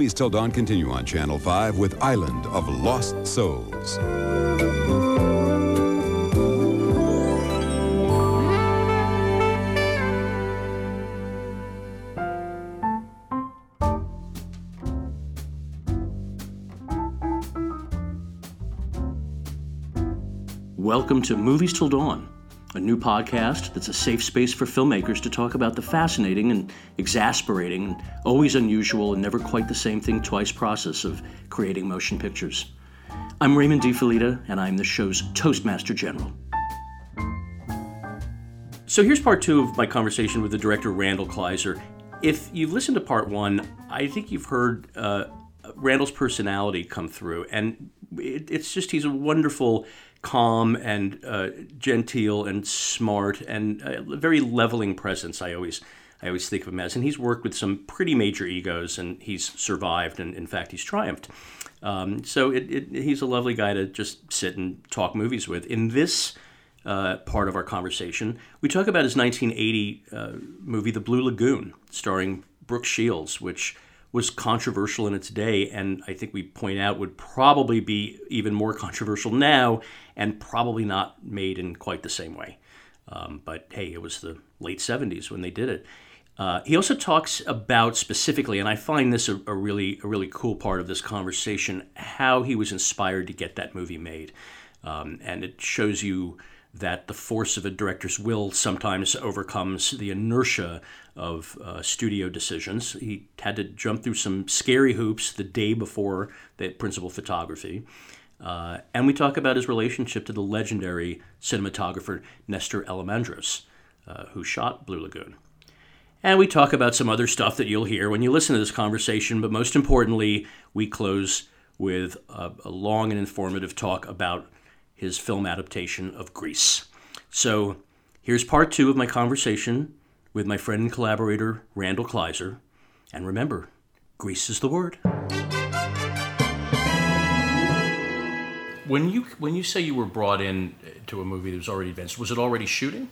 Movies Till Dawn continue on Channel 5 with Island of Lost Souls. Welcome to Movies Till Dawn, a new podcast that's a safe space for filmmakers to talk about the fascinating and exasperating, and always unusual and never quite the same thing twice process of creating motion pictures. I'm Raymond De Felitta, and I'm the show's Toastmaster General. So here's part two of my conversation with the director Randall Kleiser. If you've listened to part one, I think you've heard uh, Randall's personality come through, and it, it's just he's a wonderful calm and uh, genteel and smart and a very leveling presence. I always I always think of him as, and he's worked with some pretty major egos, and he's survived, and in fact, he's triumphed. Um, so it, it, he's a lovely guy to just sit and talk movies with. In this uh, part of our conversation, we talk about his 1980 uh, movie, The Blue Lagoon, starring Brooke Shields, which was controversial in its day, and I think we point out would probably be even more controversial now, and probably not made in quite the same way. Um, but hey, it was the late 70s when they did it. Uh, he also talks about specifically, and I find this a, a, really a really cool part of this conversation, how he was inspired to get that movie made, um, and it shows you that the force of a director's will sometimes overcomes the inertia of uh, studio decisions. He had to jump through some scary hoops the day before the principal photography. Uh, and we talk about his relationship to the legendary cinematographer Nestor Almendros, uh, who shot Blue Lagoon. And we talk about some other stuff that you'll hear when you listen to this conversation, but most importantly, we close with a, a long and informative talk about his film adaptation of Grease. So here's part two of my conversation with my friend and collaborator, Randall Kleiser. And remember, Grease is the word. When you when you say you were brought in to a movie that was already advanced, was it already shooting?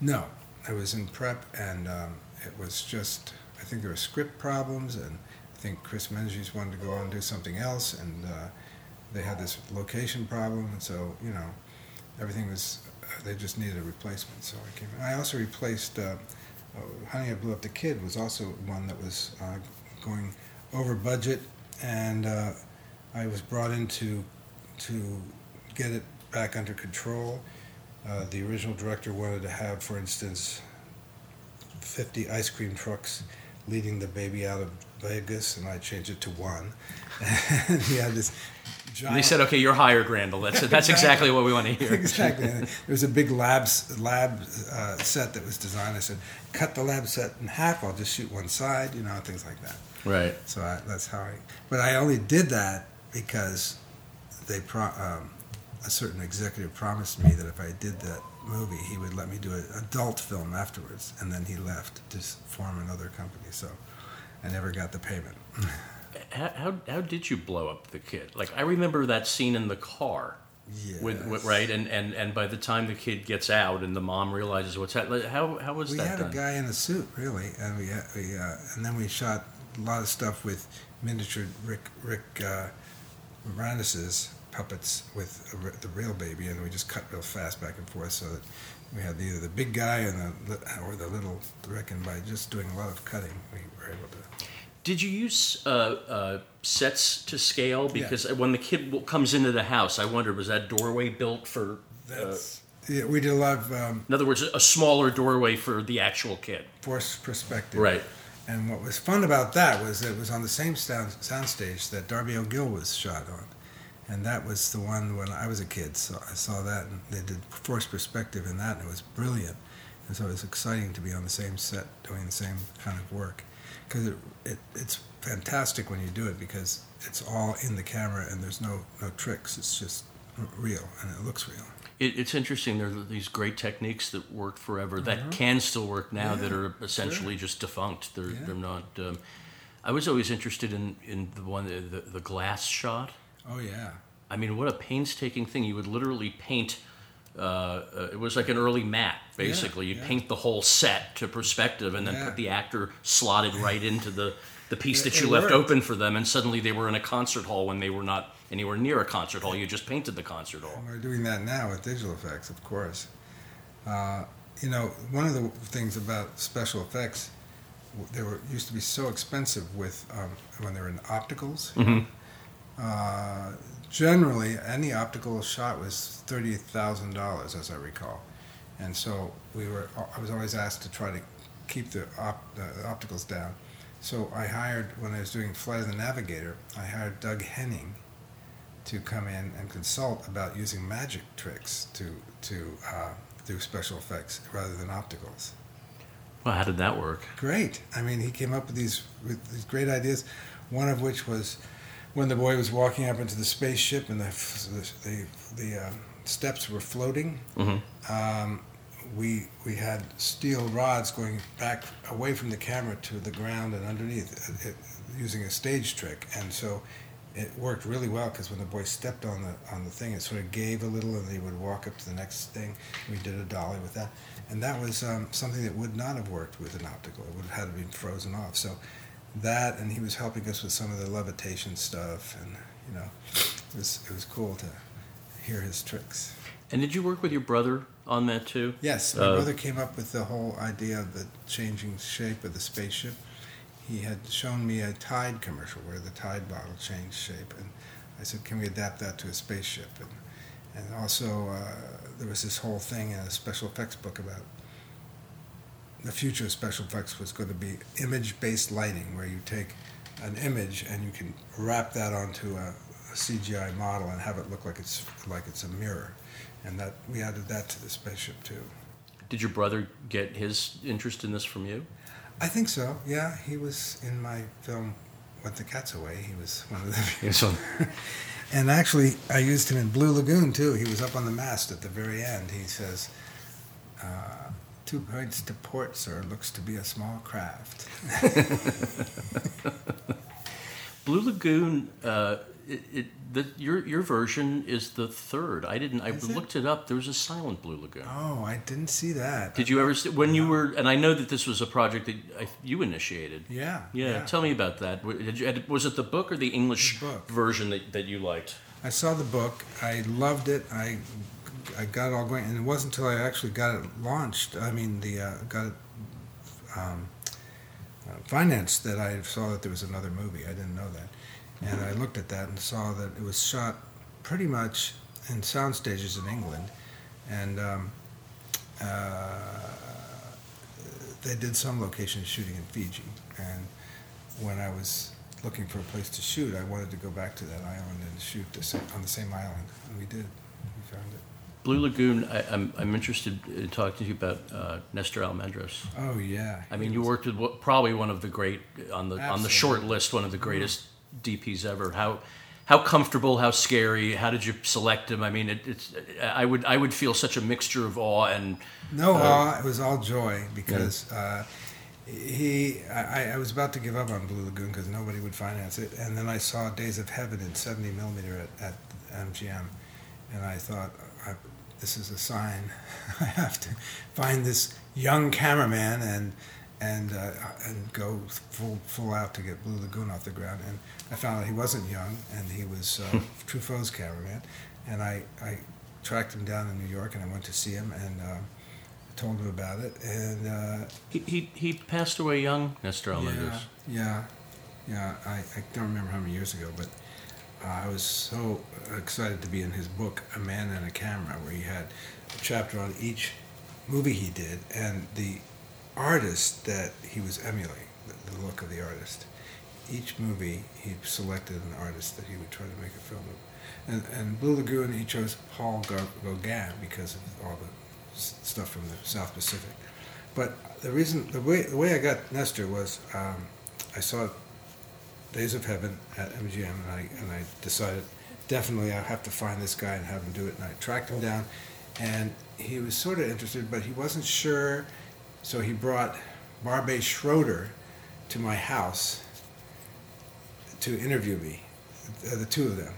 No, I was in prep, and um, it was just I think there were script problems, and I think Chris Menzies wanted to go on and do something else, and uh, they had this location problem, and so you know everything was they just needed a replacement. So I came. In. I also replaced uh, uh, Honey I Blew Up the Kid was also one that was uh, going over budget, and uh, I was brought in to to get it back under control. Uh, the original director wanted to have, for instance, 50 ice cream trucks leading the baby out of Vegas, and I changed it to one. and he had this giant. they said, "Okay, you're higher, Randall. That's that's exactly what we want to hear." exactly. there was a big lab lab uh, set that was designed. I said, "Cut the lab set in half. I'll just shoot one side. You know, things like that." Right. So I, that's how I. But I only did that because they pro, um, a certain executive promised me that if I did that movie, he would let me do an adult film afterwards, and then he left to form another company. So I never got the payment. how, how, how did you blow up the kid? Like I remember that scene in the car. Yes. With, with, right and, and and by the time the kid gets out and the mom realizes what's happening, how how was we that had done? a guy in a suit really, and we we uh, and then we shot a lot of stuff with miniature Rick Rick uh, puppets with a, the real baby, and we just cut real fast back and forth so that we had either the big guy and the or the little Rick, and by just doing a lot of cutting, we were able to. Did you use uh, uh, sets to scale? Because yeah. when the kid comes into the house, I wondered was that doorway built for? Uh, yeah, we did a lot of. Um, in other words, a smaller doorway for the actual kid. Forced perspective. Right. And what was fun about that was it was on the same sound soundstage that Darby O'Gill was shot on and that was the one when I was a kid. So I saw that, and they did forced perspective in that, and it was brilliant. And so it was exciting to be on the same set doing the same kind of work, because it, it, it's fantastic when you do it because it's all in the camera and there's no no tricks. It's just real and it looks real. It, it's interesting. There are these great techniques that worked forever that mm-hmm. can still work now yeah, that are essentially sure. just defunct. They're yeah. they're not. Um, I was always interested in in the one the, the glass shot Oh yeah. I mean, what a painstaking thing! You would literally paint Uh, uh, it was like an early mat, basically. you yeah. paint the whole set to perspective, and then Yeah. put the actor slotted right into the the piece that you left worked. open for them, and suddenly they were in a concert hall when they were not anywhere near a concert hall. You just painted the concert hall. And We're doing that now with digital effects, of course. Uh, you know, one of the things about special effects, they were used to be so expensive with um, when they were in opticals. Mhm. Uh, generally, any optical shot was thirty thousand dollars, as I recall, and so we were. I was always asked to try to keep the, op, the opticals down. So I hired when I was doing Flight of the Navigator, I hired Doug Henning to come in and consult about using magic tricks to to uh, do special effects rather than opticals. Well, how did that work? Great. I mean, he came up with these with these great ideas. One of which was when the boy was walking up into the spaceship and the the the, the um, steps were floating. hmm Um, we we had steel rods going back away from the camera to the ground and underneath, it, it, using a stage trick, and so it worked really well because when the boy stepped on the on the thing, it sort of gave a little, and he would walk up to the next thing. We did a dolly with that, and that was um, something that would not have worked with an optical. It would have had to be frozen off. So that, and he was helping us with some of the levitation stuff, and you know, it was it was cool to hear his tricks. And did you work with your brother on that too? Yes, my Uh, brother came up with the whole idea of the changing shape of the spaceship. He had shown me a Tide commercial where the Tide bottle changed shape, and I said, "Can we adapt that to a spaceship?" And and also uh, there was this whole thing in a special effects book about the future of special effects was going to be image-based lighting, where you take an image and you can wrap that onto a, a CGI model and have it look like it's like it's a mirror, and that we added that to the spaceship too. Did your brother get his interest in this from you? I think so. Yeah, he was in my film "Went the Cats Away." He was one of the. Yes. And actually, I used him in Blue Lagoon too. He was up on the mast at the very end. He says, uh, two points to port, sir. Looks to be a small craft." Blue Lagoon, uh, it, it, the, your your version is the third. I didn't. I Is looked it up. There was a silent Blue Lagoon. oh, I didn't see that. Did you ever see, when you were? And I know that this was a project that I, you initiated. Yeah. Yeah, tell me about that. You, was it the book or the English The book. version that, that you liked? I saw the book. I loved it. I I got it all going, and it wasn't until I actually got it launched. I mean, the uh, got it um, uh, financed that I saw that there was another movie. I didn't know that, and I looked at that and saw that it was shot pretty much in sound stages in England, and um, uh, they did some location shooting in Fiji. And when I was looking for a place to shoot, I wanted to go back to that island and shoot on the same island, and we did. We found it. Blue Lagoon. I, I'm I'm interested in talking to you about uh, Nestor Almendros. Oh yeah. I mean, you worked with what, probably one of the great on the on the short list, one of the greatest DPs ever. How how comfortable, how scary? How did you select him? I mean, it, it's I would I would feel such a mixture of awe and No Uh, awe. It was all joy because uh, he. I, I was about to give up on Blue Lagoon because nobody would finance it, and then I saw Days of Heaven in 70 millimeter at, at MGM, and I thought, I, this is a sign. I have to find this young cameraman and and uh, and go full full out to get Blue Lagoon off the ground. And I found out he wasn't young, and he was uh, Truffaut's cameraman. And I, I tracked him down in New York, and I went to see him and uh, told him about it. And uh, he, he he passed away young, Nestor Almendros. yeah, yeah, yeah. I, I don't remember how many years ago, but uh, I was so excited to be in his book, A Man and a Camera, where he had a chapter on each movie he did and the artist that he was emulating, the, look of the artist. Each movie, he selected an artist that he would try to make a film of. And, and Blue Lagoon, he chose Paul Ga- Gauguin because of all the stuff from the South Pacific. But the reason, the way, the way I got Nestor was um, I saw Days of Heaven at MGM, and I and I decided definitely I have to find this guy and have him do it. And I tracked him down, and he was sort of interested, but he wasn't sure. So he brought Barbet Schroeder to my house to interview me, uh, the two of them.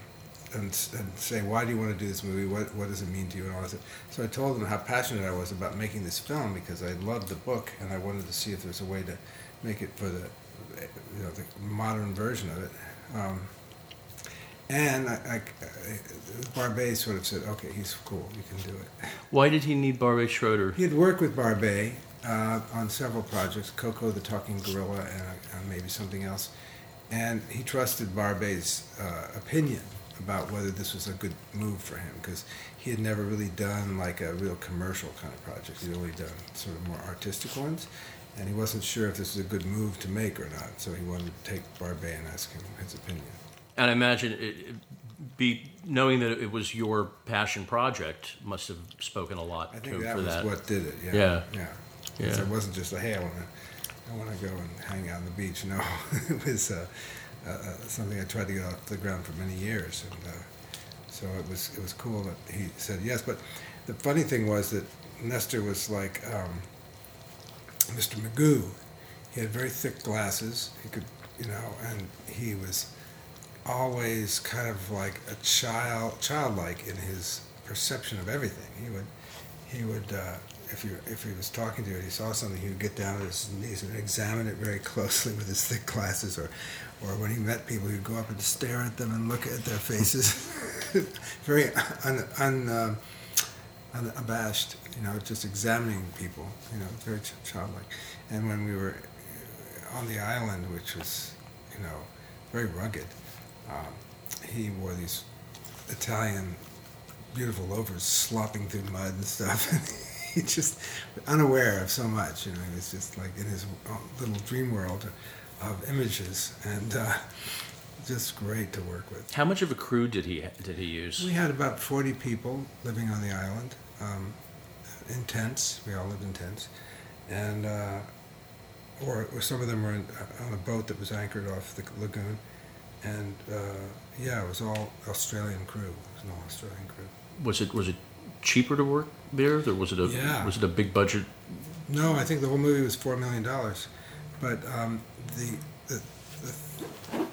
and, and say, why do you want to do this movie? What, what does it mean to you? And all that. So I told them how passionate I was about making this film because I loved the book and I wanted to see if there's a way to make it for the, you know, the modern version of it. Um, and I, I, Barbet sort of said, okay, he's cool, you can do it. Why did he need Barbet Schroeder? He had worked with Barbet uh, on several projects, Koko the Talking Gorilla and uh, maybe something else. And he trusted Barbet's uh, opinion about whether this was a good move for him because he had never really done like a real commercial kind of project. He'd only done sort of more artistic ones. And he wasn't sure if this was a good move to make or not. So he wanted to take Barbet and ask him his opinion. And I imagine it, it be knowing that it was your passion project must have spoken a lot I to think him that for was that. what did it. Yeah. Yeah. Yeah. Yeah. It wasn't just a hey, I want to, I want to go and hang out on the beach. No, it was uh, uh, uh, something I tried to get off the ground for many years, and uh, so it was it was cool that he said yes. But the funny thing was that Nestor was like um, Mr. Magoo. He had very thick glasses. He could, you know, and he was always kind of like a child, childlike in his perception of everything. He would, he would, uh, if you if he was talking to you and he saw something, he would get down on his knees and examine it very closely with his thick glasses. Or, or when he met people, he'd go up and stare at them and look at their faces, very un, un, uh, unabashed. You know, just examining people. You know, very ch- childlike. And when we were on the island, which was, you know, very rugged um, he wore these Italian beautiful loafers slopping through mud and stuff. he just unaware of so much, you know. He was just like in his little dream world of images, and uh, just great to work with. How much of a crew did he did he use? We had about 40 people living on the island, um, in tents. We all lived in tents, and uh, or, or some of them were in, on a boat that was anchored off the lagoon and uh, yeah, it was all Australian crew. It was an all Australian crew. Was it was it cheaper to work there, or was it a Yeah. was it a big budget? No, I think the whole movie was four million dollars, but um, the the the,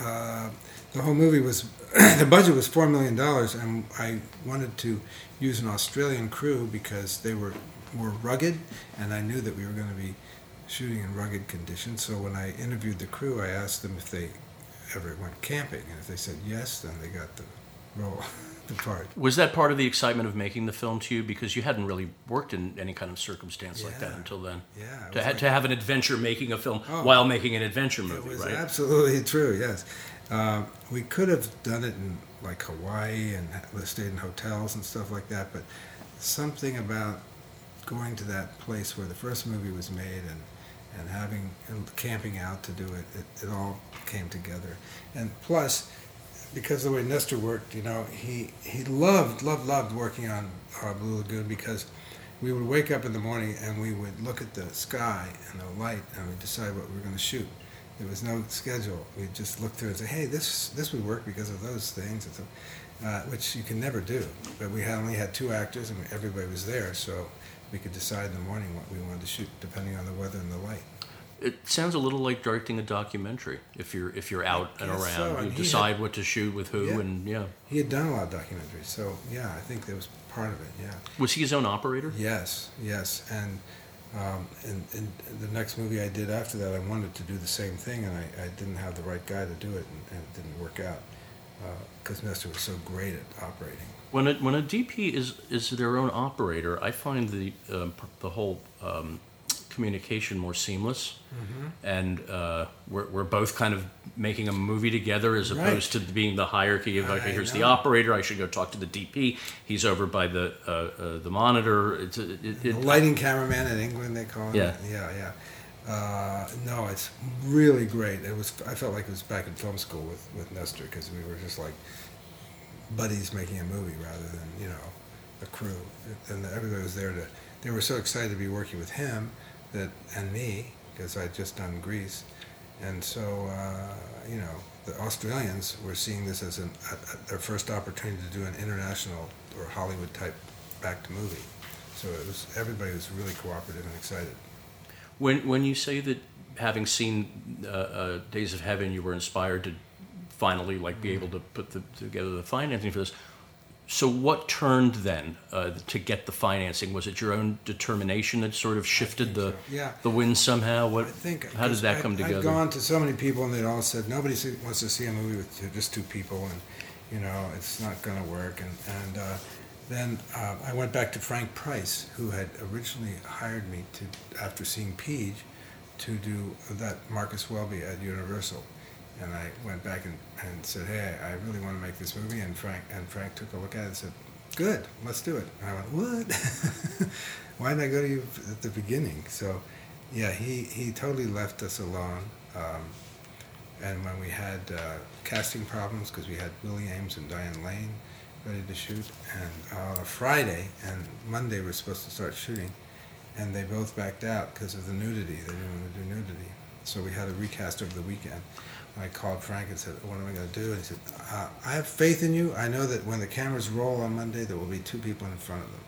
uh, the whole movie was the budget was four million dollars, and I wanted to use an Australian crew because they were more rugged, and I knew that we were going to be shooting in rugged conditions. So when I interviewed the crew, I asked them if they ever went camping, and if they said yes, then they got the role, the part. Was that part of the excitement of making the film to you because you hadn't really worked in any kind of circumstance like that until then? Yeah, To, ha- like- to have an adventure making a film Oh. while making an adventure movie, It was right? absolutely true. Yes, uh, we could have done it in like Hawaii and stayed in hotels and stuff like that. But something about going to that place where the first movie was made and and having and camping out to do it, it, it all came together. And plus, because of the way Nestor worked, you know, he he loved loved loved working on Blue Lagoon because we would wake up in the morning and we would look at the sky and the light and we'd decide what we were going to shoot. There was no schedule. We'd just look through and say, hey, this this would work because of those things, and so, uh, which you can never do. But we had only had two actors and everybody was there, so we could decide in the morning what we wanted to shoot depending on the weather and the light. It sounds a little like directing a documentary. If you're if you're out and around, so, you and he decide what to shoot with who, Yeah. and yeah. He had done a lot of documentaries, so yeah, I think that was part of it. Yeah. Was he his own operator? Yes, yes, and um, in, in the next movie I did after that, I wanted to do the same thing, and I, I didn't have the right guy to do it, and, and it didn't work out because Nestor was so great at operating. When a, when a DP is is their own operator, I find the um, the whole um, communication more seamless, Mm-hmm. and uh, we're we're both kind of making a movie together as opposed to being the hierarchy of okay, here's the operator. I should go talk to the DP. He's over by the uh, uh, the monitor. It's a, it, The lighting cameraman in England, they call him. Yeah. yeah, yeah. Uh, no, it's really great. It was. I felt like it was back in film school with with Nestor because we were just like buddies making a movie rather than you know a crew. And everybody was there to. They were so excited to be working with him that and me because I'd just done Grease, and so uh, you know the Australians were seeing this as an, a, a, their first opportunity to do an international or Hollywood type back to movie. So it was everybody was really cooperative and excited. when when you say that having seen uh, uh, Days of Heaven, you were inspired to finally like be able to put the, together the financing for this. So what turned then uh, to get the financing? Was it your own determination that sort of shifted the yeah. the wind somehow? What I think how did that I'd- come together? I'd gone to so many people, and they'd all said nobody wants to see a movie with just two people, and you know it's not going to work. And and uh, then uh, I went back to Frank Price, who had originally hired me to after seeing Peege to do that Marcus Welby at Universal. And I went back and, and said, hey, I really want to make this movie. And Frank and Frank took a look at it and said, good, let's do it. And I went, what? Why didn't I go to you at the beginning? So, yeah, he, he totally left us alone. Um, and when we had uh, casting problems, because we had Willie Aames and Diane Lane ready to shoot, and on a Friday and Monday we we're supposed to start shooting, and they both backed out because of the nudity. They didn't want to do nudity. So we had a recast over the weekend. I called Frank and said, "What am I going to do?" And he said, uh, "I have faith in you. I know that when the cameras roll on Monday, there will be two people in front of them."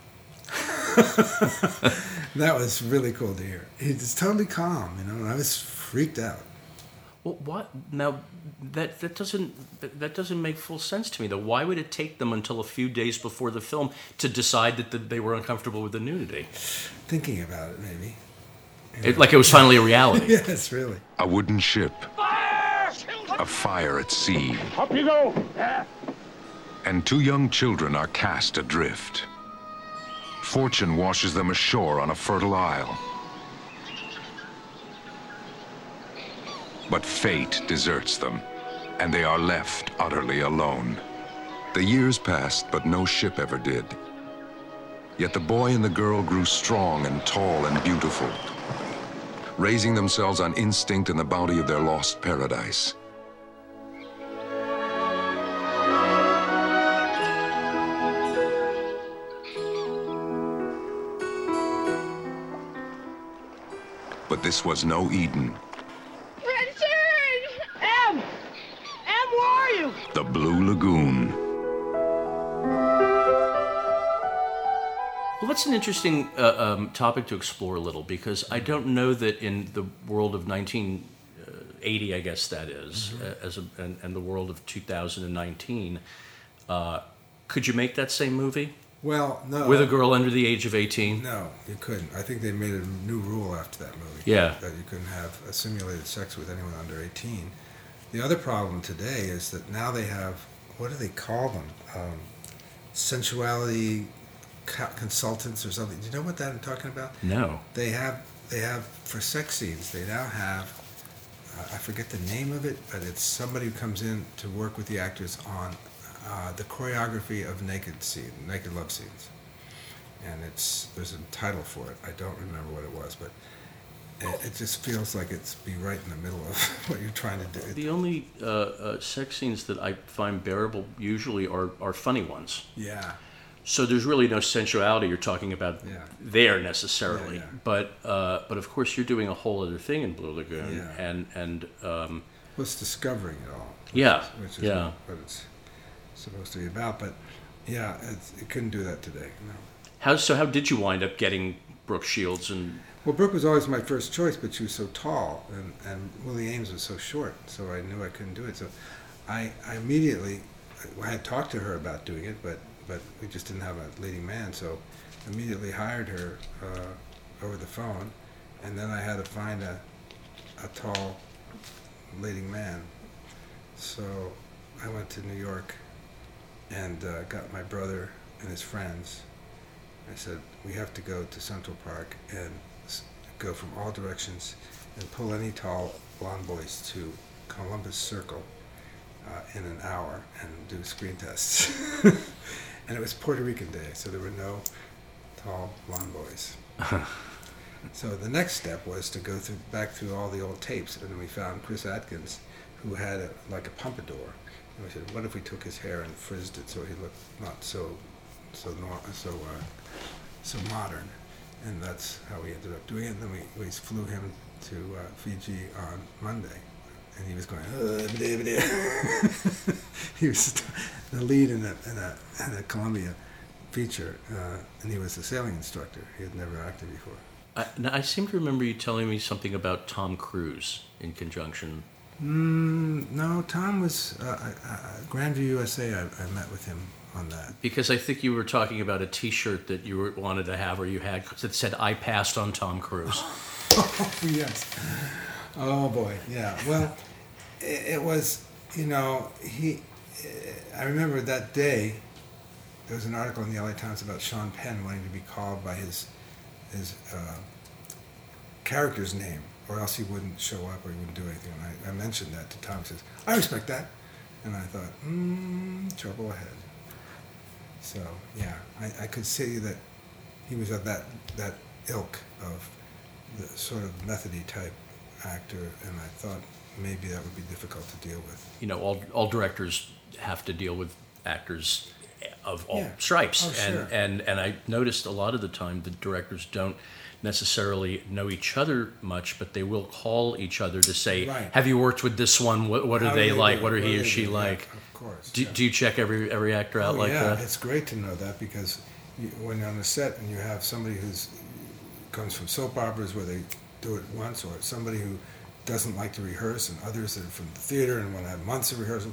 that was really cool to hear. He's totally calm, you know. And I was freaked out. Well, what now? That that doesn't that- that doesn't make full sense to me. Though, why would it take them until a few days before the film to decide that the, they were uncomfortable with the nudity? Thinking about it, maybe. It, like it was finally a reality. Yes, really. A wooden ship. A fire at sea. Up you go. And two young children are cast adrift. Fortune washes them ashore on a fertile isle. But fate deserts them, and they are left utterly alone. The years passed, but no ship ever did. Yet the boy and the girl grew strong and tall and beautiful, raising themselves on instinct and the bounty of their lost paradise. But this was no Eden. Richard! Em! Em, where are you? The Blue Lagoon. Well, that's an interesting uh, um, topic to explore a little because I don't know that in the world of 1980, I guess that is, uh, as a, and, and the world of 2019, uh, could you make that same movie Well, no. with a girl under the age of 18? No, you couldn't. I think they made a new rule after that movie. Yeah. That you couldn't have a simulated sex with anyone under 18. The other problem today is that now they have, what do they call them? Um, sensuality consultants or something. Do you know what that I'm talking about? No. They have, they have, for sex scenes, they now have, uh, I forget the name of it, but it's somebody who comes in to work with the actors on uh, the choreography of naked scene, naked love scenes and it's there's a title for it. I don't remember what it was, but it, it just feels like it's be right in the middle of what you're trying to do. The only uh, uh, sex scenes that I find bearable usually are, are funny ones. yeah, So there's really no sensuality you're talking about Yeah. there necessarily. Yeah, yeah. But uh, but of course you're doing a whole other thing in Blue Lagoon, Yeah. and and um, well, it's discovering it all. which Yeah, is- which is yeah. what, what it's supposed to be about. But yeah, it couldn't do that today. No. how so? How did you wind up getting Brooke Shields and Well, Brooke was always my first choice, but she was so tall, and, and Willie Aames was so short, so I knew I couldn't do it. So I, I immediately, I had talked to her about doing it, but, but we just didn't have a leading man, so immediately hired her uh, over the phone, and then I had to find a, a tall leading man. So I went to New York and uh, got my brother and his friends. I said, we have to go to Central Park and s- go from all directions and pull any tall blonde boys to Columbus Circle uh, in an hour and do screen tests. and it was Puerto Rican Day, so there were no tall blonde boys. so the next step was to go through back through all the old tapes, and then we found Chris Atkins, who had a, like a pompadour. And we said, what if we took his hair and frizzed it so he looked not so so nor- so uh, so modern, and that's how we ended up doing it. And then we, we flew him to uh, Fiji on Monday, and he was going. He was the lead in a in a, in a Columbia feature, uh, and he was a sailing instructor. He had never acted before. I, I seem to remember you telling me something about Tom Cruise in conjunction. Mm, no, Tom was uh, uh, Grandview USA. I, I met with him on that. Because I think you were talking about a T-shirt that you wanted to have or you had that said "I passed on Tom Cruise." oh yes. Oh boy, yeah. Well, it, it was. You know, he. I remember that day. There was an article in the LA Times about Sean Penn wanting to be called by his his uh, character's name, or else he wouldn't show up or he wouldn't do anything. And I, I mentioned that to Tom. He says, "I respect that," and I thought, hmm, trouble ahead. So yeah, I, I could see that he was of that that ilk of the sort of methody type actor, and I thought maybe that would be difficult to deal with. You know, all all directors have to deal with actors of all Yeah. stripes, Oh, and sure. and and I noticed a lot of the time the directors don't necessarily know each other much, but they will call each other to say, Right. "Have you worked with this one? What, what are How they like? do What are he or they she do? Yeah, like?" of course. Do, yeah. do you check every every actor out Oh, like yeah, that? it's great to know that because you, when you're on a set and you have somebody who's comes from soap operas where they do it once, or somebody who doesn't like to rehearse, and others that are from the theater and want to have months of rehearsal,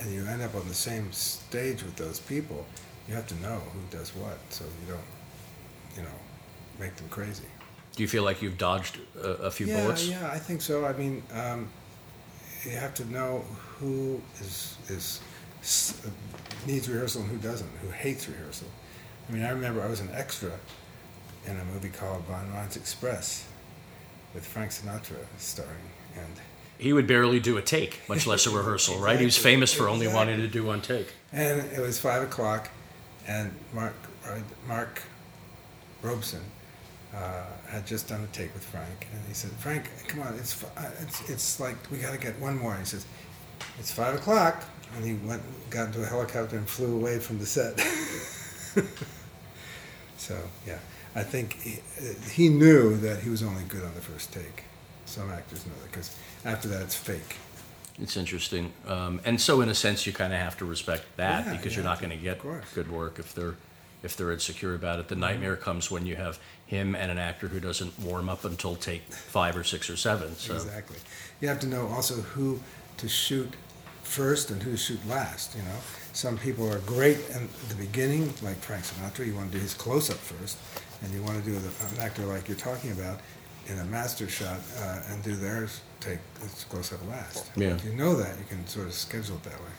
and you end up on the same stage with those people, you have to know who does what, so you don't, you know, make them crazy. Do you feel like you've dodged a, a few yeah, bullets? Yeah, I think so. I mean, um, you have to know who is is needs rehearsal and who doesn't, who hates rehearsal. I mean, I remember I was an extra in a movie called Von Ryan's Express with Frank Sinatra starring, and He would barely do a take, much less a rehearsal, right? He was famous for only wanting to do one take. and it was five o'clock, and Mark Mark Robson uh, had just done a take with Frank, and he said, "Frank, come on, it's uh, it's it's like we got to get one more." And he says, "It's five o'clock," and he went got into a helicopter and flew away from the set. so yeah, I think he, he knew that he was only good on the first take. Some actors know that because after that it's fake. It's interesting, um, and so in a sense, you kind of have to respect that Yeah, because you you're not going to get good work if they're if they're insecure about it. The nightmare comes when you have him and an actor who doesn't warm up until take five or six or seven. So Exactly. You have to know also who to shoot first and who to shoot last. You know, some people are great at the beginning, like Frank Sinatra. You want to do his close-up first, and you want to do the, an actor like you're talking about in a master shot uh, and do theirs take its close-up last. Yeah. If you know that, you can sort of schedule it that way.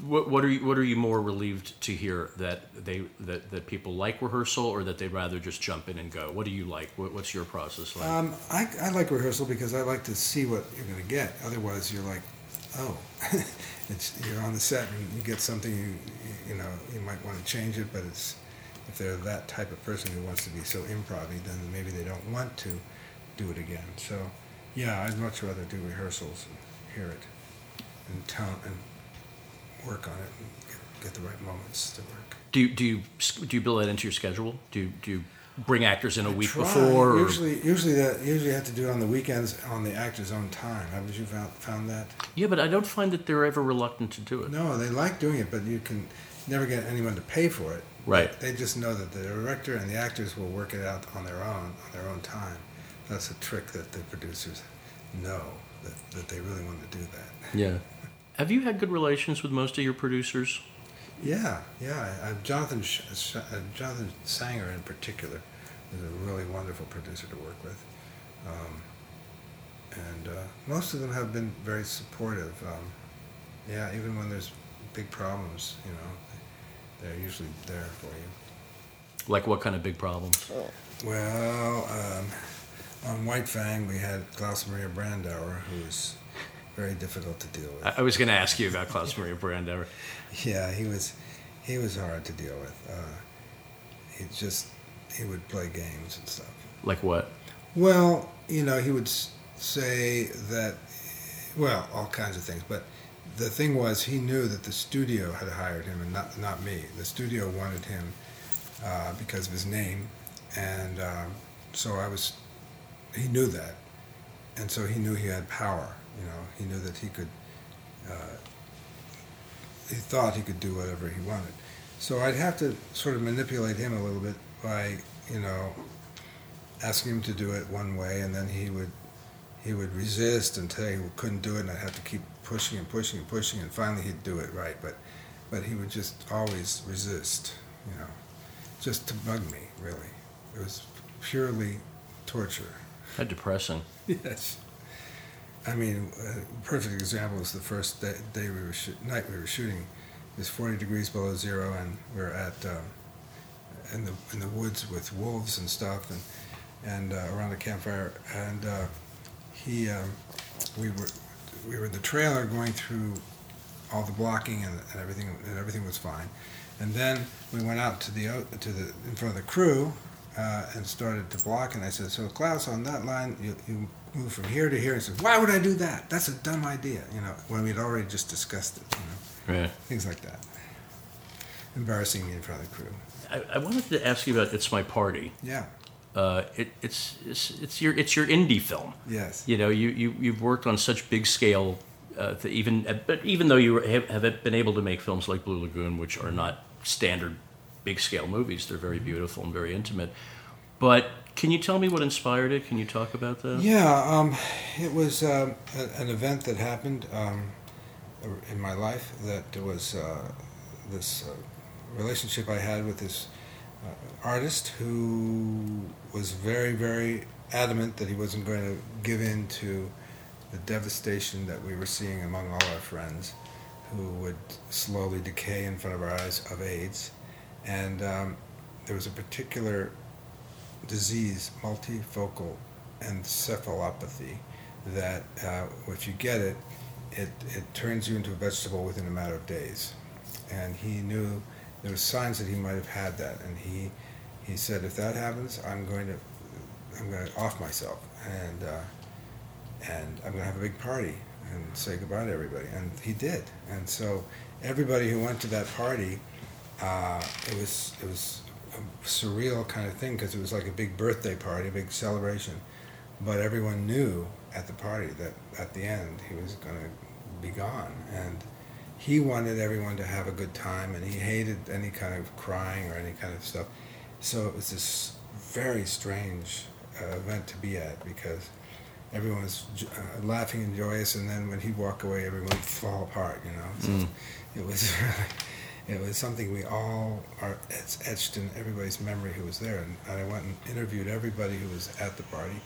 What, what are you what are you more relieved to hear that they that, that people like rehearsal or that they'd rather just jump in and go? What do you like? What, what's your process like? Um, I, I like rehearsal because I like to see what you're going to get. Otherwise, you're like, oh, it's you're on the set and you get something you you know you might want to change it, but it's if they're that type of person who wants to be so improv then maybe they don't want to do it again. So, yeah, I'd much rather do rehearsals and hear it and tone and work on it and get, get the right moments to work. do you do you do you build that into your schedule? Do you, do you bring actors in a week Try. before? Or, Usually, usually that usually you have to do it on the weekends on the actor's own time. Haven't you found found that? yeah, but I don't find that they're ever reluctant to do it. No, they like doing it, but you can never get anyone to pay for it. Right. They just know that the director and the actors will work it out on their own, on their own time. That's a trick that the producers know that, that they really want to do that. Yeah. Have you had good relations with most of your producers? Yeah, yeah. I, Jonathan Sh- Sh- uh, Jonathan Sanger in particular is a really wonderful producer to work with, um, and uh, most of them have been very supportive. Um, yeah, even when there's big problems, you know, they're usually there for you. Like what kind of big problems? Well, um, on White Fang we had Klaus Maria Brandauer, who was very difficult to deal with. I, I was going to ask you about Klaus Maria Brandauer. Yeah, he was he was hard to deal with. Uh, he just he would play games and stuff. Like what? Well, you know, he would say that, well, all kinds of things. But the thing was, he knew that the studio had hired him and not not me. The studio wanted him uh, because of his name, and um, so I was. He knew that, and so he knew he had power. You know, he knew that he could. Uh, he thought he could do whatever he wanted. So I'd have to sort of manipulate him a little bit by, you know, asking him to do it one way, and then he would he would resist until he couldn't do it, and I'd have to keep pushing and pushing and pushing, and finally he'd do it right. But, but he would just always resist, you know, just to bug me. Really, it was purely torture. How depressing. Yes. I mean, a perfect example is the first day, day we were shoot, night we were shooting. It was 40 degrees below zero, and we were at um, in the in the woods with wolves and stuff, and and uh, around a campfire. And uh, he, um, we were we were in the trailer going through all the blocking and, and everything, and everything was fine. And then we went out to the to the in front of the crew uh, and started to block. And I said, "So Klaus, on that line, you, you move from here to here." He said, "Why would I do that? That's a dumb idea." You know, when we'd already just discussed it. You know, Right. things like that. Embarrassing me in front of the crew. I, I wanted to ask you about It's My Party. Yeah. Uh, it, it's, it's, it's, your, it's your indie film. Yes. You know, you, you, you've worked on such big scale, uh, even, uh, but even though you have, have been able to make films like Blue Lagoon, which are not standard big scale movies, they're very beautiful and very intimate. But can you tell me what inspired it? Can you talk about that? Yeah, um, it was a, an event that happened um, in my life that was uh, this uh, relationship I had with this uh, artist who was very, very adamant that he wasn't going to give in to the devastation that we were seeing among all our friends who would slowly decay in front of our eyes of AIDS. And um, there was a particular disease, multifocal encephalopathy, that uh, if you get it, it, it turns you into a vegetable within a matter of days. And he knew there were signs that he might have had that, and he he said, if that happens, I'm going to I'm going to off myself, and uh, and I'm going to have a big party and say goodbye to everybody. And he did. And so everybody who went to that party, uh, it was it was surreal kind of thing because it was like a big birthday party, a big celebration. But everyone knew at the party that at the end he was going to be gone, and he wanted everyone to have a good time, and he hated any kind of crying or any kind of stuff. So it was this very strange uh, event to be at because everyone was uh, laughing and joyous, and then when he'd walk away, everyone would fall apart. You know, so Mm. it was really, it was something we all are it's etched in everybody's memory who was there. And, and I went and interviewed everybody who was at the party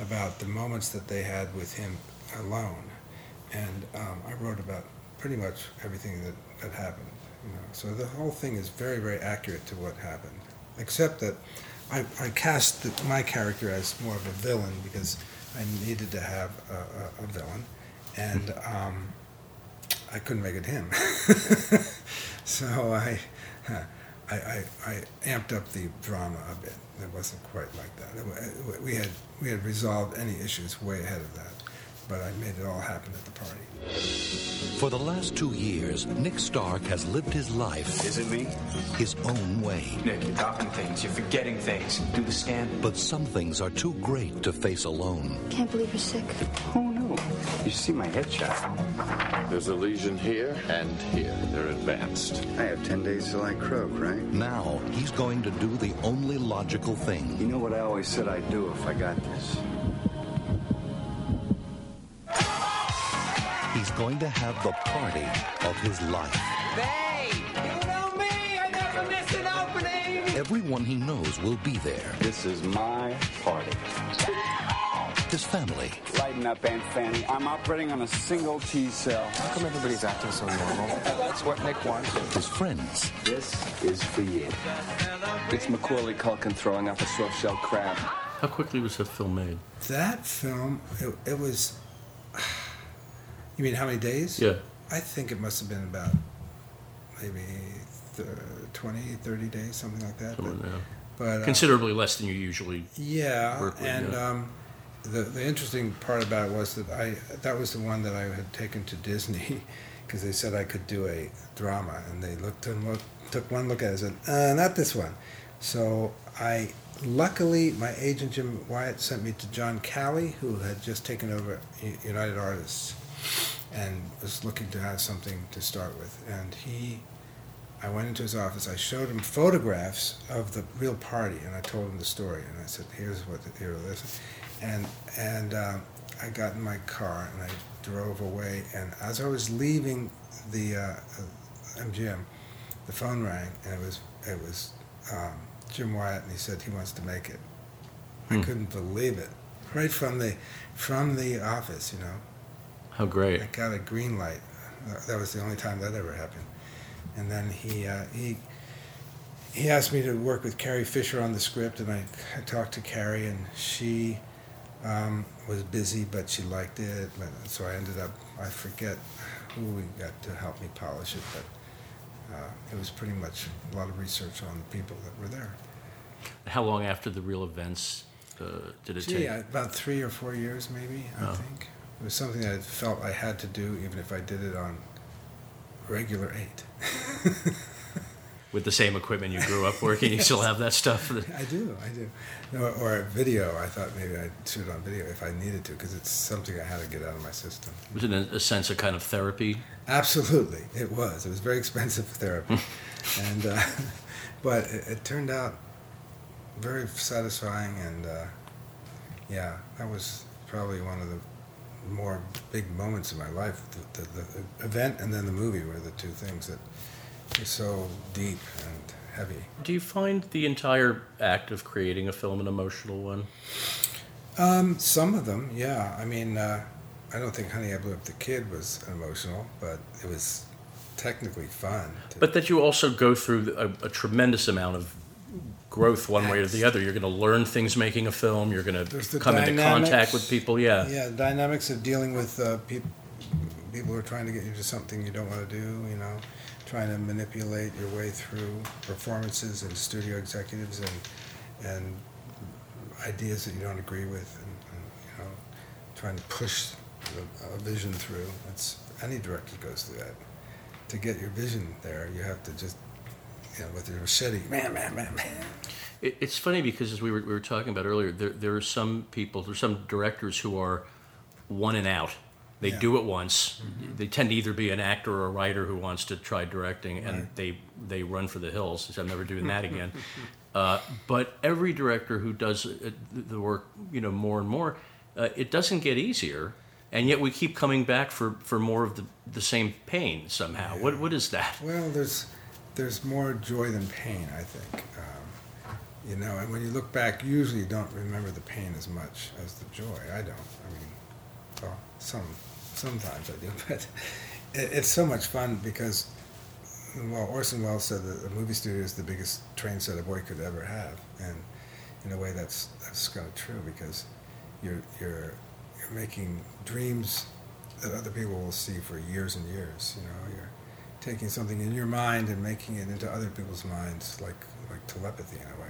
about the moments that they had with him alone, and um, I wrote about pretty much everything that that happened. You know, so the whole thing is very very accurate to what happened, except that. I, I cast the, my character as more of a villain because I needed to have a, a, a villain, and um, I couldn't make it him. so I, I, I, I amped up the drama a bit. It wasn't quite like that. We had we had resolved any issues way ahead of that, but I made it all happen at the party. For the last two years, Nick Stark has lived his life Is it me? his own way. Nick, you're dropping things. You're forgetting things. Do the scan. But some things are too great to face alone. Can't believe you're sick. Oh, no. Oh, you see my headshot. There's a lesion here and here. They're advanced. I have 10 days till I croak, right? Now, he's going to do the only logical thing. You know what I always said I'd do if I got this? He's going to have the party of his life. Babe, you know me. I never miss an opening. Everyone he knows will be there. This is my party. His family, Lighten up, Aunt Fanny. I'm operating on a single T cell. How come everybody's acting so normal? That's what Nick wants. his friends, This is for you. It's Macaulay Culkin throwing up a soft shell crab. How quickly was that film made? That film, it, it was. You mean how many days? Yeah. I think it must have been about maybe th- 20, 30 days, something like that. Somewhere But, there. but uh, Considerably less than you usually. Yeah, work with, and yeah. Um, the the interesting part about it was that I that was the one that I had taken to Disney because they said I could do a drama, and they looked and looked, took one look at it and said, uh, "Not this one." So I luckily my agent Jim Wyatt sent me to John Calley, who had just taken over United Artists, and was looking to have something to start with, and he I went into his office. I showed him photographs of the real party, and I told him the story. And I said, "Here's what the, here is," and and um, I got in my car and I drove away. And as I was leaving the uh, MGM, the phone rang, and it was it was um, Jim Wyatt, and he said he wants to make it. I couldn't believe it. Right from the from the office, you know. How great. I got a green light. Uh, That was the only time that ever happened. And then he uh, he he asked me to work with Carrie Fisher on the script, and I, I talked to Carrie, and she um, was busy, but she liked it. But, so I ended up I forget who we got to help me polish it, but uh, it was pretty much a lot of research on the people that were there. How long after the real events uh, did it Gee, take? I, about three or four years, maybe. I Oh. think it was something that I felt I had to do, even if I did it on regular eight. With the same equipment you grew up working, you still have that stuff? I do, I do. No, or a video. I thought maybe I'd shoot it on video if I needed to, because it's something I had to get out of my system. Was it in a sense of kind of therapy? Absolutely, it was. It was very expensive therapy, and uh, but it, it turned out very satisfying, and uh, yeah, that was probably one of the more big moments in my life. The, the, the event and then the movie were the two things that were so deep and heavy. Do you find the entire act of creating a film an emotional one? Um, some of them, yeah. I mean, uh, I don't think Honey, I Blew Up the Kid was emotional, but it was technically fun. But that you also go through a, a tremendous amount of growth one way or the other. You're going to learn things making a film. You're going to the come into contact with people. Yeah. yeah, the dynamics of dealing with uh, peop people who are trying to get you to something you don't want to do, you know, trying to manipulate your way through performances and studio executives and and ideas that you don't agree with, and, and you know, trying to push a, a vision through. It's any director goes through that. To get your vision there, you have to just, you know, with your machete, man, man, man, man. It, it's funny because as we were, we were talking about earlier, there, there are some people, there's some directors who are one and out. They Yeah. do it once. They tend to either be an actor or a writer who wants to try directing, and Right. they they run for the hills. So I'm never doing that again. uh, but every director who does uh, the work, you know, more and more, uh, it doesn't get easier, and yet we keep coming back for, for more of the, the same pain somehow. What what is that? Well, there's there's more joy than pain, I think. Um, you know, and when you look back, usually you don't remember the pain as much as the joy. I don't. I mean, well, some sometimes I do, but it, it's so much fun because, well, Orson Welles said that a movie studio is the biggest train set a boy could ever have, and in a way, that's that's kind of true because you're you're you're making dreams that other people will see for years and years. You know, you're taking something in your mind and making it into other people's minds, like like telepathy in a way.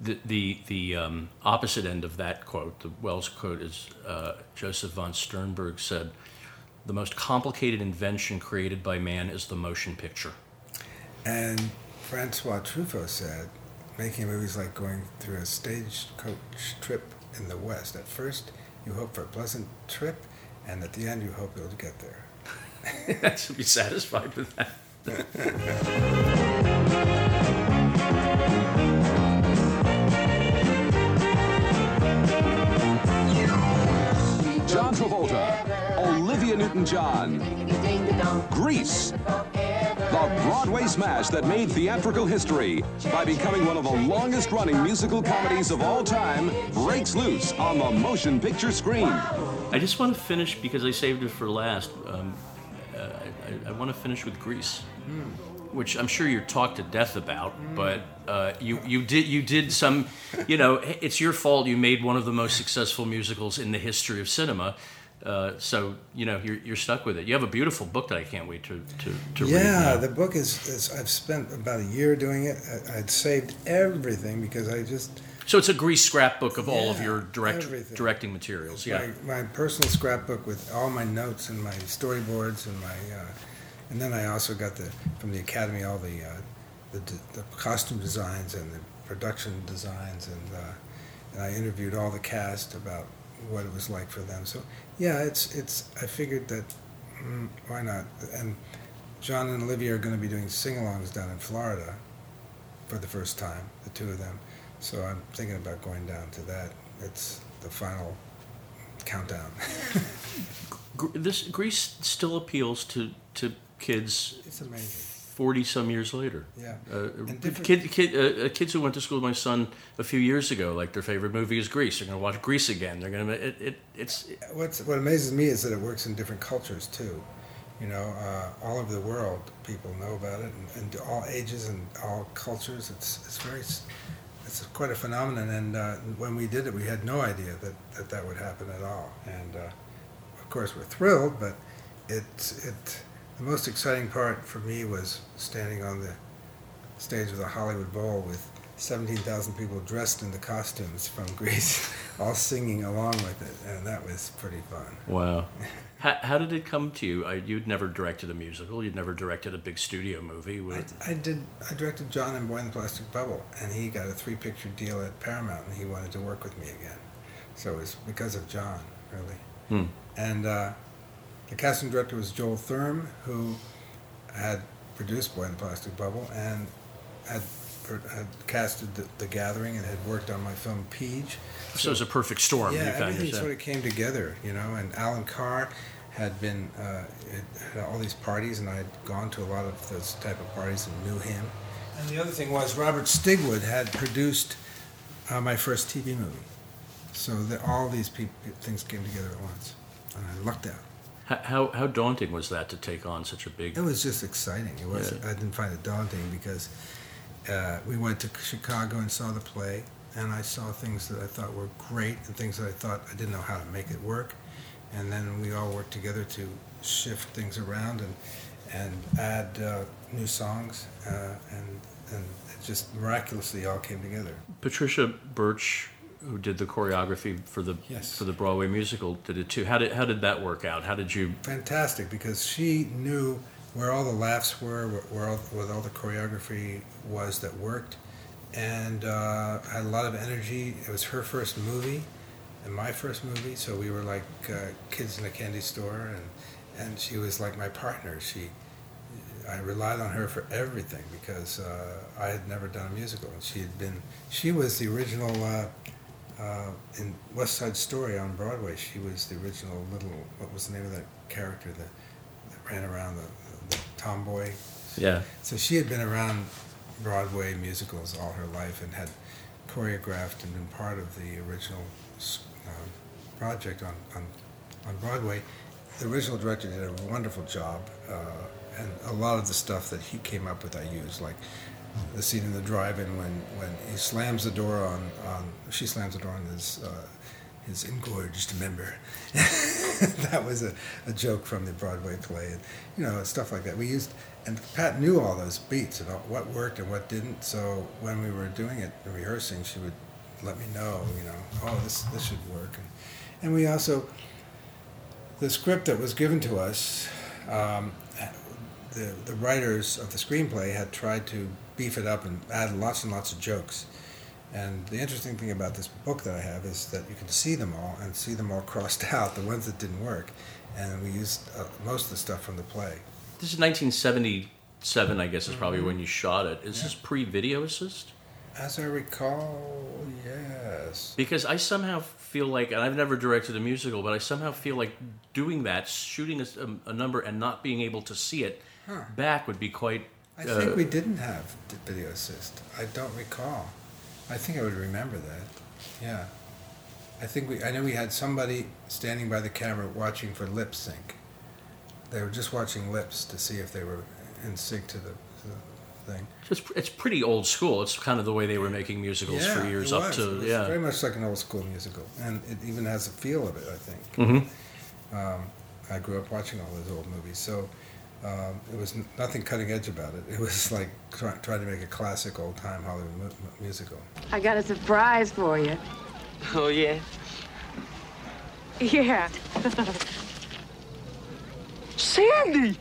The the the um, opposite end of that quote, the Welles quote, is uh, Josef von Sternberg said, "The most complicated invention created by man is the motion picture." And Francois Truffaut said, making a movie is like going through a stagecoach trip in the West. At first, you hope for a pleasant trip, and at the end, you hope you'll get there. I should be satisfied with that. Travolta, Olivia Newton John, Grease, the Broadway smash that made theatrical history by becoming one of the longest running musical comedies of all time, breaks loose on the motion picture screen. I just want to finish because I saved it for last. Um, uh, I, I want to finish with Grease, which I'm sure you're talked to death about. But uh, you you did you did some, you know, it's your fault. You made one of the most successful musicals in the history of cinema. Uh, so you know you're, you're stuck with it. You have a beautiful book that I can't wait to to, to read. yeah, the book is, is. I've spent about a year doing it. I, I'd saved everything because I just So it's a Grease scrapbook of all of your direct everything. directing materials. Yeah. my, my personal scrapbook with all my notes and my storyboards and my, uh, and then I also got the from the academy all the uh, the, the costume designs and the production designs and uh, and I interviewed all the cast about what it was like for them. So yeah, it's it's I figured that mm, why not and John and Olivia are going to be doing sing-alongs down in Florida for the first time, the two of them. So I'm thinking about going down to that. It's the final countdown. this Grease still appeals to to kids. It's amazing. Forty some years later. Yeah. Uh, kid, kid, uh, uh, kids who went to school with my son a few years ago, like their favorite movie is Grease. They're going to watch Grease again. They're going to. It, it, it's. It, What's what amazes me is that it works in different cultures too. You know, uh, all over the world, people know about it, and, and all ages and all cultures. It's it's very it's quite a phenomenon. And uh, when we did it, we had no idea that that, that would happen at all. And uh, of course, we're thrilled, but it it the most exciting part for me was standing on the stage of the Hollywood Bowl with 17,000 people dressed in the costumes from Grease, all singing along with it, and that was pretty fun. Wow. how, how, did it come to you? you'd never directed a musical. You'd never directed a big studio movie. I, I, did. I directed John and Boy in the Plastic Bubble, and he got a three-picture deal at Paramount, and he wanted to work with me again. So it was because of John, really. Hmm. And uh, the casting director was Joel Thurm, who had produced Boy in the Plastic Bubble and had, had casted the, the, Gathering and had worked on my film Peege. So, so it was a perfect storm. Yeah, everything sort of came together, you know. And Allan Carr had been uh, had all these parties, and I had gone to a lot of those type of parties and knew him. And the other thing was Robert Stigwood had produced uh, my first TV movie, so that all these people, things came together at once, and I lucked out. How, how daunting was that to take on such a big? It was just exciting. It was. Yeah. I didn't find it daunting because uh, we went to Chicago and saw the play, and I saw things that I thought were great and things that I thought I didn't know how to make it work, and then we all worked together to shift things around and and add uh, new songs, uh, and and it just miraculously all came together. Patricia Birch who did the choreography for the yes. for the Broadway musical did it too. How did how did that work out? How did you? Fantastic, because she knew where all the laughs were, where all, where all the choreography was that worked, and uh, had a lot of energy. It was her first movie, and my first movie, so we were like uh, kids in a candy store, and and she was like my partner. She. I relied on her for everything because uh, I had never done a musical, and she had been. She was the original uh, uh, in West Side Story on Broadway, she was the original little, what was the name of that character that, that ran around, the, the tomboy? Yeah. So she had been around Broadway musicals all her life and had choreographed and been part of the original uh, project on, on, on Broadway. The original director did a wonderful job, uh, and a lot of the stuff that he came up with I used, like the scene in the drive-in when, when he slams the door on, on she slams the door on his uh, his engorged member. that was a, a joke from the Broadway play, and you know stuff like that. We used and Pat knew all those beats and what worked and what didn't. So when we were doing it, rehearsing, she would let me know, you know, oh this this should work, and, and we also the script that was given to us. Um, the, the writers of the screenplay had tried to beef it up and add lots and lots of jokes. And the interesting thing about this book that I have is that you can see them all and see them all crossed out, the ones that didn't work. And we used uh, most of the stuff from the play. This is 1977, I guess, is probably mm-hmm. when you shot it. Is yeah. this pre video assist? As I recall, yes. Because I somehow feel like, and I've never directed a musical, but I somehow feel like doing that, shooting a, a number and not being able to see it huh. back would be quite. I uh, think we didn't have video assist. I don't recall. I think I would remember that. Yeah. I think we. I know we had somebody standing by the camera watching for lip sync. They were just watching lips to see if they were in sync to the, to the thing. It's, it's pretty old school. It's kind of the way they were making musicals yeah, for years up to yeah. Very much like an old school musical, and it even has a feel of it. I think. Mm-hmm. Um, I grew up watching all those old movies, so um, it was nothing cutting edge about it. It was like try, trying to make a classic old time Hollywood mu- musical. I got a surprise for you. Oh, yeah? Yeah. Sandy!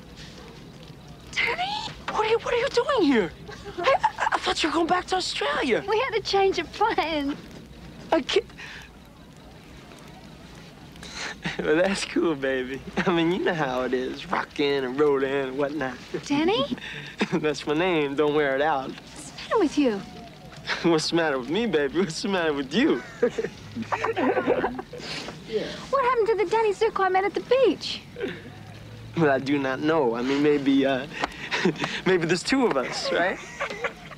Danny? What are you, what are you doing here? I, I thought you were going back to Australia. We had a change of plans. I can't... Well, that's cool, baby. I mean, you know how it is, rockin' and rollin' and whatnot. Danny? that's my name. Don't wear it out. What's the matter with you? What's the matter with me, baby? What's the matter with you? What happened to the Danny Zuko I met at the beach? Well, I do not know. I mean, maybe, uh, maybe there's two of us, right?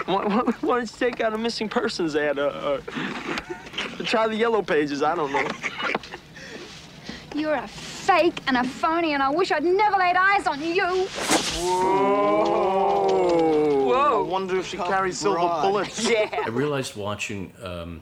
Why, why, why don't you take out a missing persons ad or, or try the yellow pages? I don't know. You're a fake and a phony, and I wish I'd never laid eyes on you. Whoa! Whoa! I wonder if she carries silver bullets. Yeah. I realized watching, um,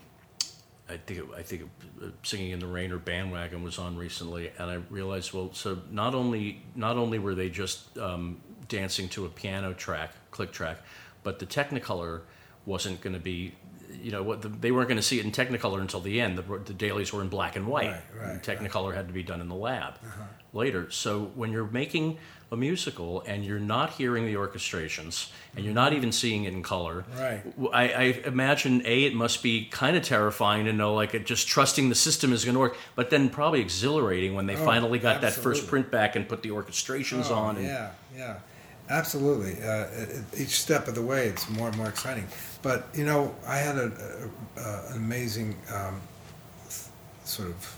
I think, it, I think it, uh, singing in the rain or bandwagon was on recently, and I realized, well, so not only not only were they just um, dancing to a piano track, click track, but the Technicolor wasn't going to be. You know what? The, they weren't going to see it in Technicolor until the end. The, the dailies were in black and white. Right, right, and Technicolor had to be done in the lab Uh-huh. later. So when you're making a musical and you're not hearing the orchestrations and you're not even seeing it in color, Right. I, I imagine a it must be kind of terrifying to know like it just trusting the system is going to work, but then probably exhilarating when they Oh, finally got that first print back and put the orchestrations Oh, on. And, Yeah, yeah, absolutely. Uh, each step of the way, it's more and more exciting. But you know, I had a, a, a, an amazing um, sort of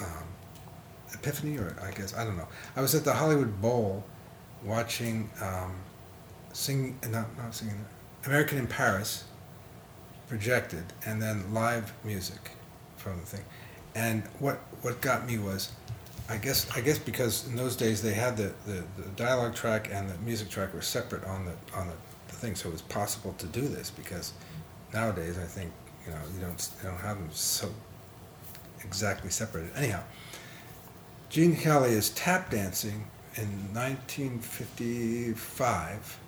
um, epiphany, or I guess I don't know. I was at the Hollywood Bowl watching um, singing, not not singing, American in Paris projected, and then live music from the thing. And what what got me was I guess I guess because in those days they had the, the, the dialogue track and the music track were separate on the on the, the thing, so it was possible to do this. Because nowadays I think you know you don't you don't have them so exactly separated. Anyhow, Gene Kelly is tap dancing in 1955,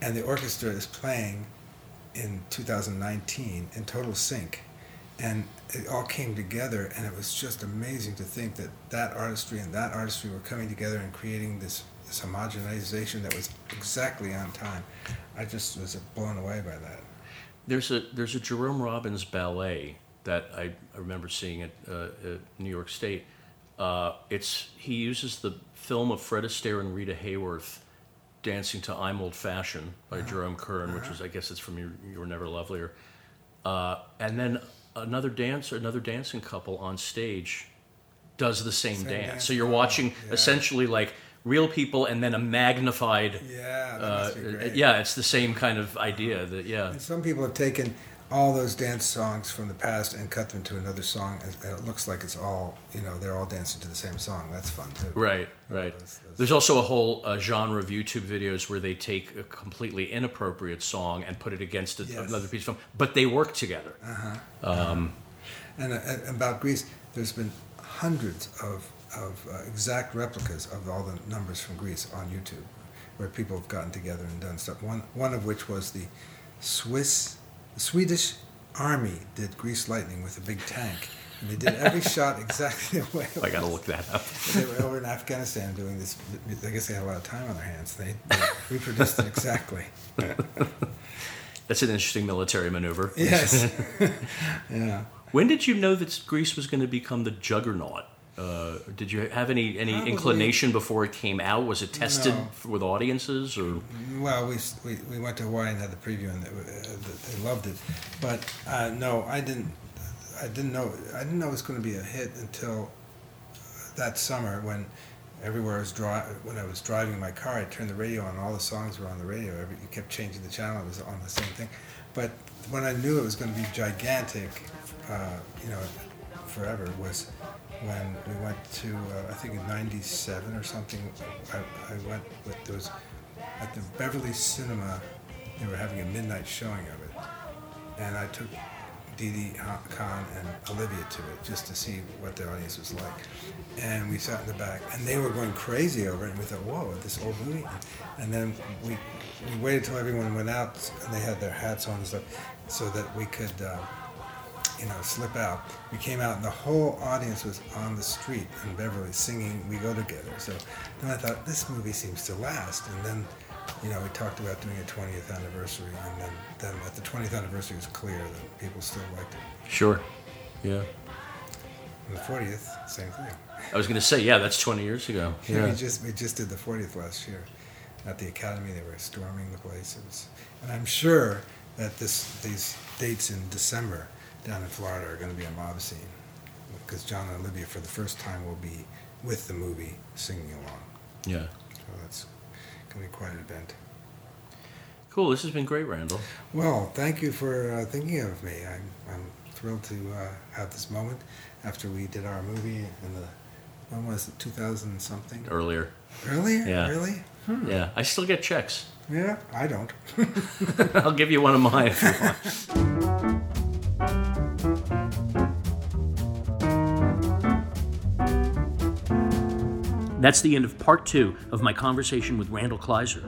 and the orchestra is playing in 2019 in total sync and it all came together and it was just amazing to think that that artistry and that artistry were coming together and creating this, this homogenization that was exactly on time. I just was blown away by that. There's a there's a Jerome Robbins ballet that I, I remember seeing at, uh, at New York State. Uh, it's he uses the film of Fred Astaire and Rita Hayworth dancing to "I'm Old Fashioned" by Jerome Kern, which is I guess it's from "You, you Were Never Lovelier," uh, and then another dancer, another dancing couple on stage does the same, Same dance. dance. So you're Oh, watching yeah. essentially like real people and then a magnified. Yeah, uh, must be great. yeah, it's the same kind of idea. That yeah. and some people have taken all those dance songs from the past and cut them to another song and it looks like it's all you know they're all dancing to the same song that's fun too Right, right. There's also a whole uh, genre of YouTube videos where they take a completely inappropriate song and put it against a, Yes. another piece of film, but they work together. Uh-huh. Um, And, uh, and about Grease, there's been hundreds of, of uh, exact replicas of all the numbers from Grease on YouTube, where people have gotten together and done stuff. One, one of which was the Swiss, the Swedish army did Grease Lightning with a big tank. And they did every shot exactly the way it I gotta look that up. They were over in Afghanistan doing this. I guess they had a lot of time on their hands. They, they reproduced it exactly. That's an interesting military maneuver. Yes. yeah. When did you know that Grease was going to become the juggernaut? Uh, did you have any any Probably- inclination before it came out? Was it tested No. with audiences or? Well, we, we, we went to Hawaii and had the preview, and they, uh, they loved it. But uh, no, I didn't. I didn't know. I didn't know it was going to be a hit until that summer when everywhere I was dri- when I was driving my car, I turned the radio on, and all the songs were on the radio. Every, you kept changing the channel; it was on the same thing. But when I knew it was going to be gigantic, uh, you know, forever was when we went to uh, I think in '97 or something. I, I went with was at the Beverly Cinema. They were having a midnight showing of it, and I took Didi Conn and Olivia to it just to see what the audience was like. And we sat in the back, and they were going crazy over it. And we thought, "Whoa, this old movie!" And then we we waited till everyone went out, and they had their hats on and stuff, so that we could. Uh, you know, slip out. We came out and the whole audience was on the street in Beverly singing "We Go Together." So then I thought this movie seems to last. And then, you know, we talked about doing a 20th anniversary, and then, then at the 20th anniversary, it was clear that people still liked it. Sure. Yeah. the 40th, same thing. I was going to say, yeah, that's 20 years ago. Yeah. We just we just did the 40th last year at the Academy. They were storming the place. It was, and I'm sure that this these dates in December down in Florida are going to be a mob scene because John and Olivia for the first time will be with the movie singing along. Yeah. So that's going to be quite an event. Cool. This has been great, Randal. Well, thank you for uh, thinking of me. I'm, I'm thrilled to uh, have this moment after we did our movie in the when was it 2000 something earlier earlier yeah really hmm. yeah i still get checks yeah i don't i'll give you one of mine if you want That's the end of part two of my conversation with Randal Kleiser.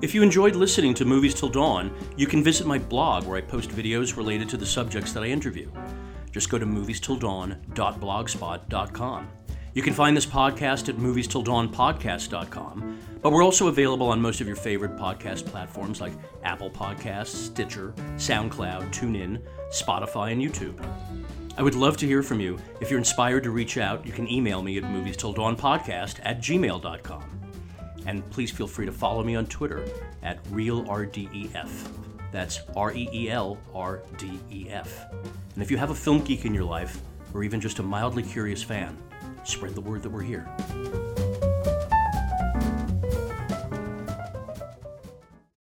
If you enjoyed listening to Movies Till Dawn, you can visit my blog where I post videos related to the subjects that I interview. Just go to movies-till-dawn.blogspot.com. You can find this podcast at movies-till-dawn-podcast.com, but we're also available on most of your favorite podcast platforms like Apple Podcasts, Stitcher, SoundCloud, TuneIn, Spotify, and YouTube. I would love to hear from you. If you're inspired to reach out, you can email me at moviestilldawnpodcast at gmail.com. And please feel free to follow me on Twitter at ReelRDEF. That's R E E L R D E F. And if you have a film geek in your life, or even just a mildly curious fan, spread the word that we're here.